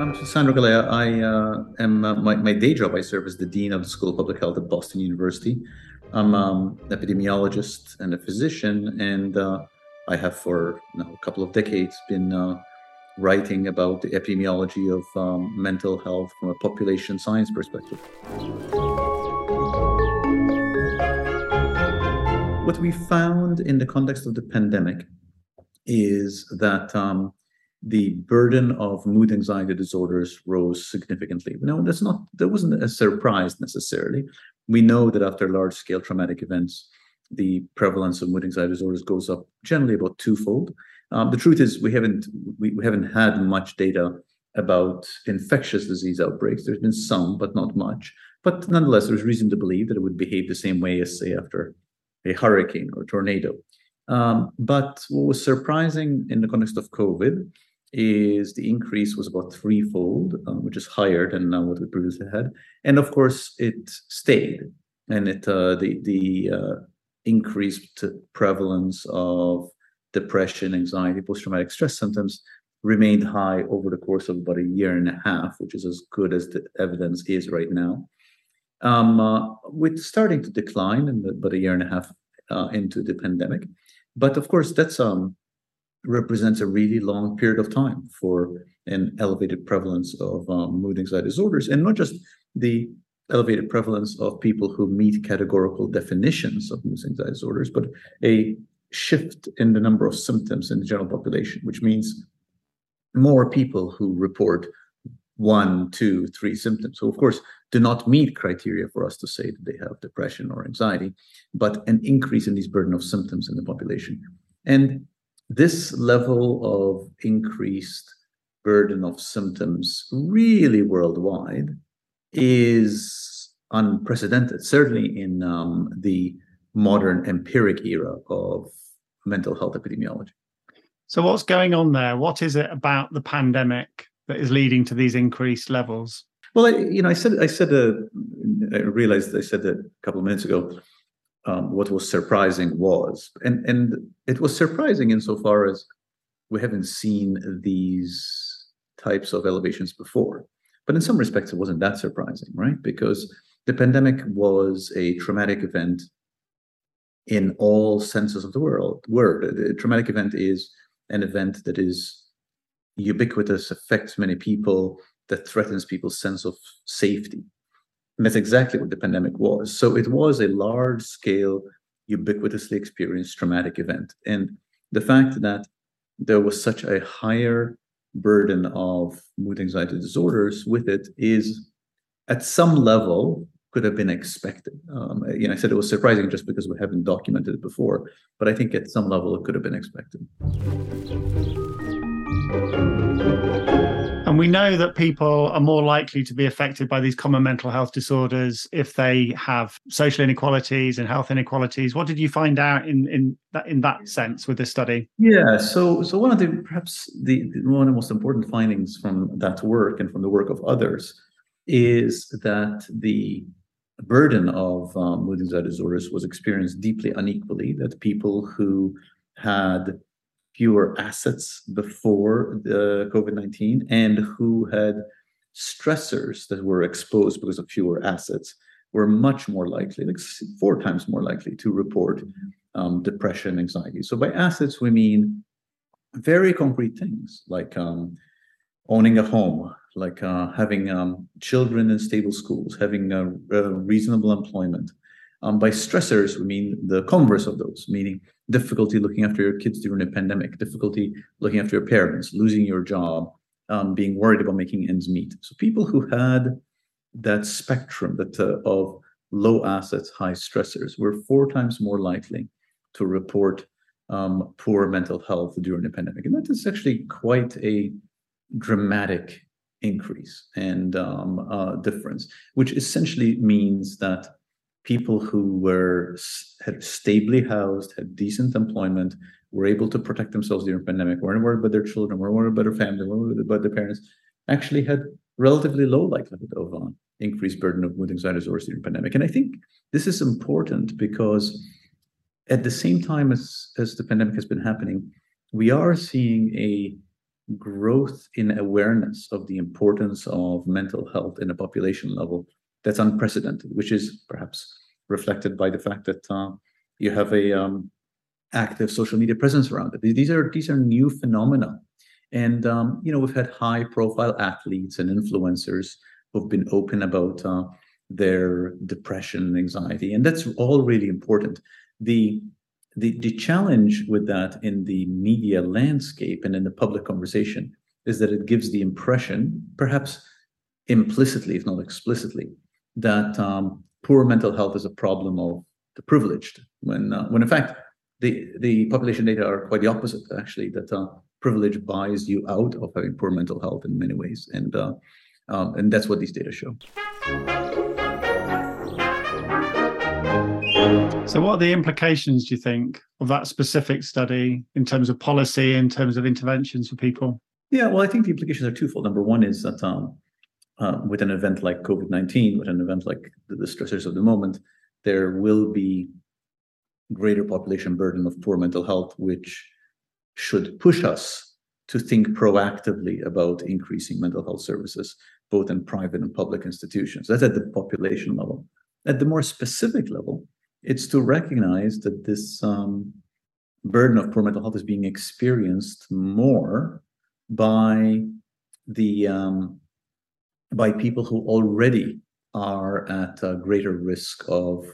I'm Sandro Galea. I uh, am uh, my, my day job. I serve as the dean of the School of Public Health at Boston University. I'm um, an epidemiologist and a physician, and uh, I have for you know, a couple of decades been uh, writing about the epidemiology of um, mental health from a population science perspective. What we found in the context of the pandemic is that um, the burden of mood anxiety disorders rose significantly. No, that's not that wasn't a surprise necessarily. We know that after large scale traumatic events, the prevalence of mood anxiety disorders goes up generally about twofold. Um, the truth is we haven't we, we haven't had much data about infectious disease outbreaks. There's been some, but not much. But nonetheless, there's reason to believe that it would behave the same way as say after a hurricane or tornado. Um, but what was surprising in the context of COVID is the increase was about threefold, uh, which is higher than uh, what we previously had. And of course, it stayed, and it uh, the the uh, increased prevalence of depression, anxiety, post-traumatic stress symptoms remained high over the course of about a year and a half, which is as good as the evidence is right now. Um, uh, with starting to decline in the, about a year and a half uh, into the pandemic, but of course that's um, represents a really long period of time for an elevated prevalence of um, mood anxiety disorders, and not just the elevated prevalence of people who meet categorical definitions of mood anxiety disorders, but a shift in the number of symptoms in the general population, which means more people who report one, two, three symptoms. So, of course, do not meet criteria for us to say that they have depression or anxiety, but an increase in these burden of symptoms in the population. And this level of increased burden of symptoms really worldwide is unprecedented, certainly in um, the modern empiric era of mental health epidemiology. So, what's going on there? What is it about the pandemic that is leading to these increased levels? Well, I, you know, I said, I said, uh, I realized I said that a couple of minutes ago um, what was surprising was, and and it was surprising insofar as we haven't seen these types of elevations before. But in some respects, it wasn't that surprising, right? Because the pandemic was a traumatic event in all senses of the world. Word, a traumatic event is an event that is ubiquitous, affects many people, that threatens people's sense of safety. And that's exactly what the pandemic was. So it was a large scale, ubiquitously experienced traumatic event. And the fact that there was such a higher burden of mood anxiety disorders with it is at some level could have been expected. Um, you know, I said it was surprising just because we haven't documented it before, but I think at some level it could have been expected. We know that people are more likely to be affected by these common mental health disorders if they have social inequalities and health inequalities. What did you find out in in that in that sense with this study? Yeah, so so one of the perhaps the one of the most important findings from that work and from the work of others is that the burden of um, mood anxiety disorders was experienced deeply unequally. That people who had fewer assets before the COVID 19 and who had stressors that were exposed because of fewer assets were much more likely, like four times more likely, to report um, depression, anxiety. So, by assets, we mean very concrete things like um, owning a home, like uh, having um, children in stable schools, having a, a reasonable employment, um, by stressors, we mean the converse of those, meaning difficulty looking after your kids during a pandemic, difficulty looking after your parents, losing your job, um, being worried about making ends meet. So people who had that spectrum that uh, of low assets, high stressors were four times more likely to report um, poor mental health during the pandemic, and that is actually quite a dramatic increase and um, uh, difference, which essentially means that people who were had stably housed, had decent employment, were able to protect themselves during the pandemic, weren't worried about their children, weren't worried about their family, weren't worried about their parents, actually had relatively low likelihood of uh, increased burden of mood anxiety disorders during the pandemic. And I think this is important because at the same time as, as the pandemic has been happening, we are seeing a growth in awareness of the importance of mental health in a population level that's unprecedented, which is perhaps reflected by the fact that uh, you have a um, active social media presence around it. These are these are new phenomena, and um, you know we've had high profile athletes and influencers who've been open about uh, their depression and anxiety, and that's all really important. The the, the challenge with that in the media landscape and in the public conversation is that it gives the impression, perhaps implicitly, if not explicitly, that um, poor mental health is a problem of the privileged, when uh, when in fact the the population data are quite the opposite. Actually, that uh, privilege buys you out of having poor mental health in many ways, and uh, um, and that's what these data show. So, what are the implications, do you think, of that specific study in terms of policy, in terms of interventions for people? Yeah, well, I think the implications are twofold. Number one is that um, uh, with an event like COVID 19, with an event like the, the stressors of the moment, there will be greater population burden of poor mental health, which should push us to think proactively about increasing mental health services, both in private and public institutions. That's at the population level. At the more specific level, it's to recognize that this um, burden of poor mental health is being experienced more by the um, by people who already are at a greater risk of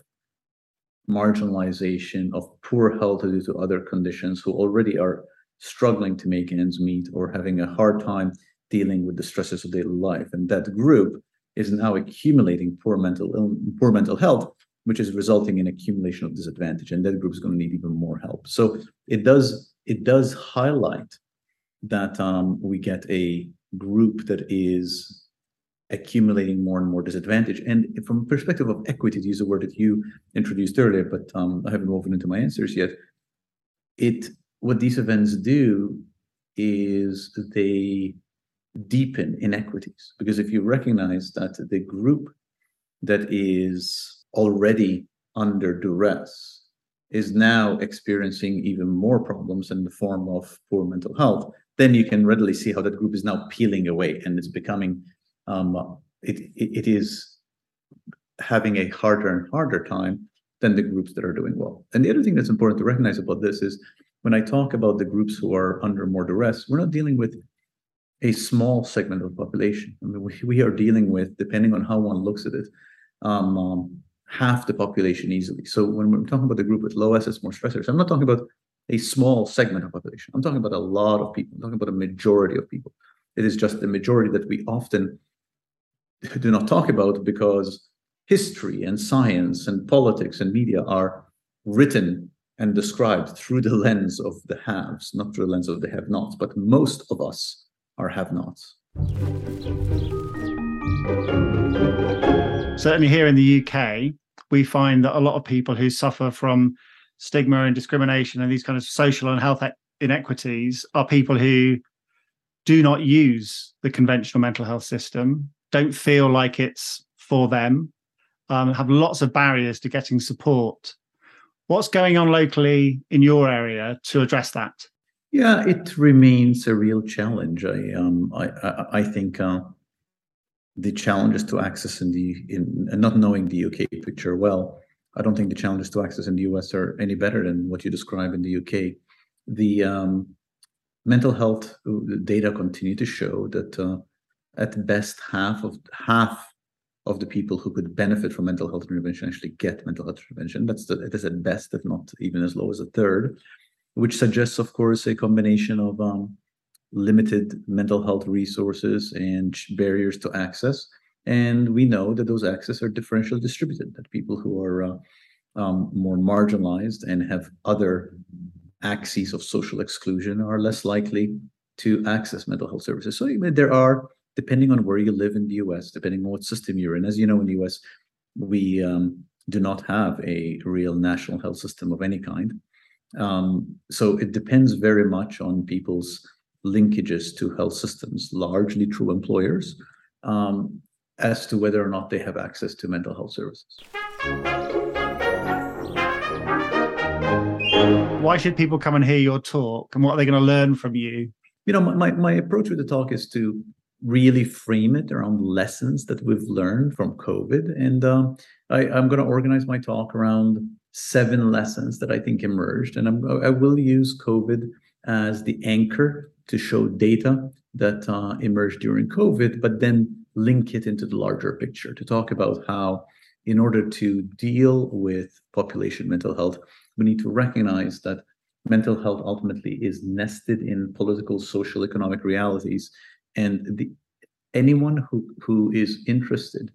marginalization of poor health due to other conditions who already are struggling to make ends meet or having a hard time dealing with the stresses of daily life. And that group is now accumulating poor mental poor mental health which is resulting in accumulation of disadvantage and that group is going to need even more help. So it does it does highlight that um, we get a group that is accumulating more and more disadvantage. And from a perspective of equity to use a word that you introduced earlier but um, i haven't woven into my answers yet it what these events do is they deepen inequities. Because if you recognize that the group that is already under duress is now experiencing even more problems in the form of poor mental health, then you can readily see how that group is now peeling away and it's becoming, um, it, it, is having a harder and harder time than the groups that are doing well. And the other thing that's important to recognize about this is when I talk about the groups who are under more duress, we're not dealing with a small segment of the population. I mean, we, we are dealing with, depending on how one looks at it, um, um, half the population easily. So when we're talking about the group with low assets, more stressors, I'm not talking about a small segment of population. I'm talking about a lot of people. I'm talking about a majority of people. It is just the majority that we often do not talk about because history and science and politics and media are written and described through the lens of the haves, not through the lens of the have nots. But most of us are have nots. Certainly here in the UK, we find that a lot of people who suffer from stigma and discrimination and these kind of social and health inequities are people who do not use the conventional mental health system, don't feel like it's for them, um, have lots of barriers to getting support. What's going on locally in your area to address that? Yeah, it remains a real challenge. I um, I, I, I think uh, the challenges to access in the in and not knowing the UK picture well, I don't think the challenges to access in the US are any better than what you describe in the UK. The um, mental health uh, data continue to show that uh, at best half of half of the people who could benefit from mental health intervention actually get mental health intervention. That's the, it is at best, if not even as low as a third, which suggests, of course, a combination of um, limited mental health resources and barriers to access. And we know that those access are differentially distributed, that people who are uh, um, more marginalized and have other axes of social exclusion are less likely to access mental health services. So I mean, there are, depending on where you live in the US, depending on what system you're in, as you know, in the US, we um, do not have a real national health system of any kind. Um, so it depends very much on people's linkages to health systems, largely through employers, um, as to whether or not they have access to mental health services. Why should people come and hear your talk, and what are they going to learn from you? you know, my, my approach with the talk is to really frame it around lessons that we've learned from COVID. And um, I, am going to organize my talk around seven lessons that I think emerged. And I'm, I will use COVID as the anchor to show data that uh, emerged during COVID, but then link it into the larger picture to talk about how, in order to deal with population mental health, we need to recognize that mental health ultimately is nested in political, social, economic realities. And the, anyone who, who is interested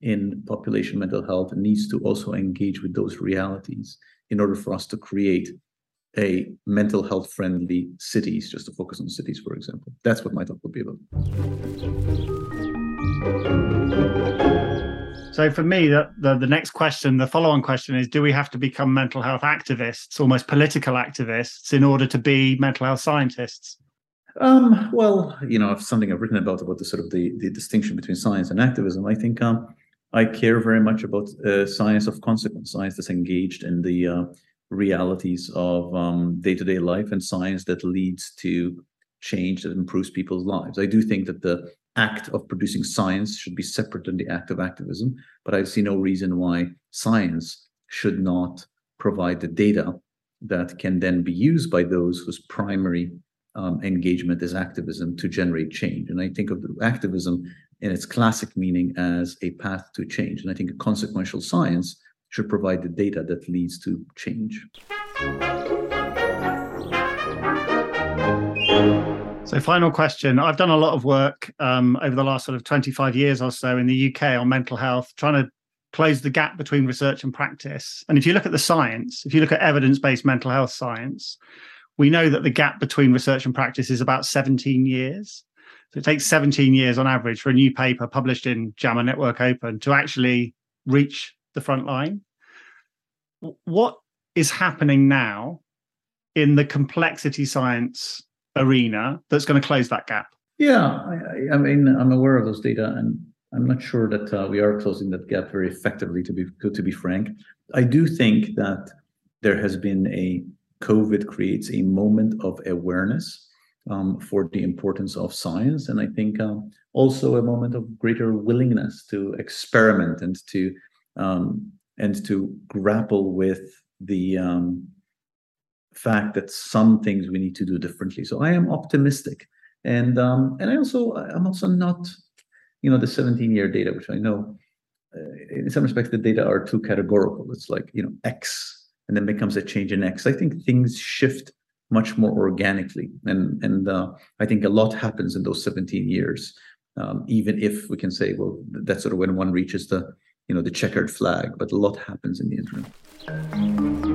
in population mental health needs to also engage with those realities in order for us to create a mental health friendly cities, just to focus on cities, for example. That's what my talk will be about. So for me, the, the, the next question, the follow-on question is: Do we have to become mental health activists, almost political activists, in order to be mental health scientists? Um, well, you know, something I've written about about the sort of the, the distinction between science and activism. I think um, I care very much about uh, science of consequence, science that's engaged in the uh, realities of um, day-to-day life, and science that leads to change that improves people's lives. I do think that the act of producing science should be separate than the act of activism, but I see no reason why science should not provide the data that can then be used by those whose primary um, engagement is activism to generate change. And I think of activism in its classic meaning as a path to change. And I think consequential science should provide the data that leads to change. So, final question. I've done a lot of work um, over the last sort of 25 years or so in the UK on mental health, trying to close the gap between research and practice. And if you look at the science, if you look at evidence based mental health science, we know that the gap between research and practice is about 17 years. So it takes 17 years on average for a new paper published in JAMA Network Open to actually reach the front line. What is happening now in the complexity science arena that's going to close that gap? Yeah, I, I mean, I'm aware of those data, and I'm not sure that uh, we are closing that gap very effectively. To be to be frank, I do think that there has been a COVID creates a moment of awareness um, for the importance of science, and I think um, also a moment of greater willingness to experiment and to um, and to grapple with the um, fact that some things we need to do differently. So I am optimistic, and um, and I also I'm also not, you know, the 17 year data, which I know, uh, in some respects the data are too categorical. It's like you know X, and then becomes a change in X. I think things shift much more organically, and and uh, I think a lot happens in those 17 years. Um, even if we can say, well, that's sort of when one reaches the you know the checkered flag, but a lot happens in the interim.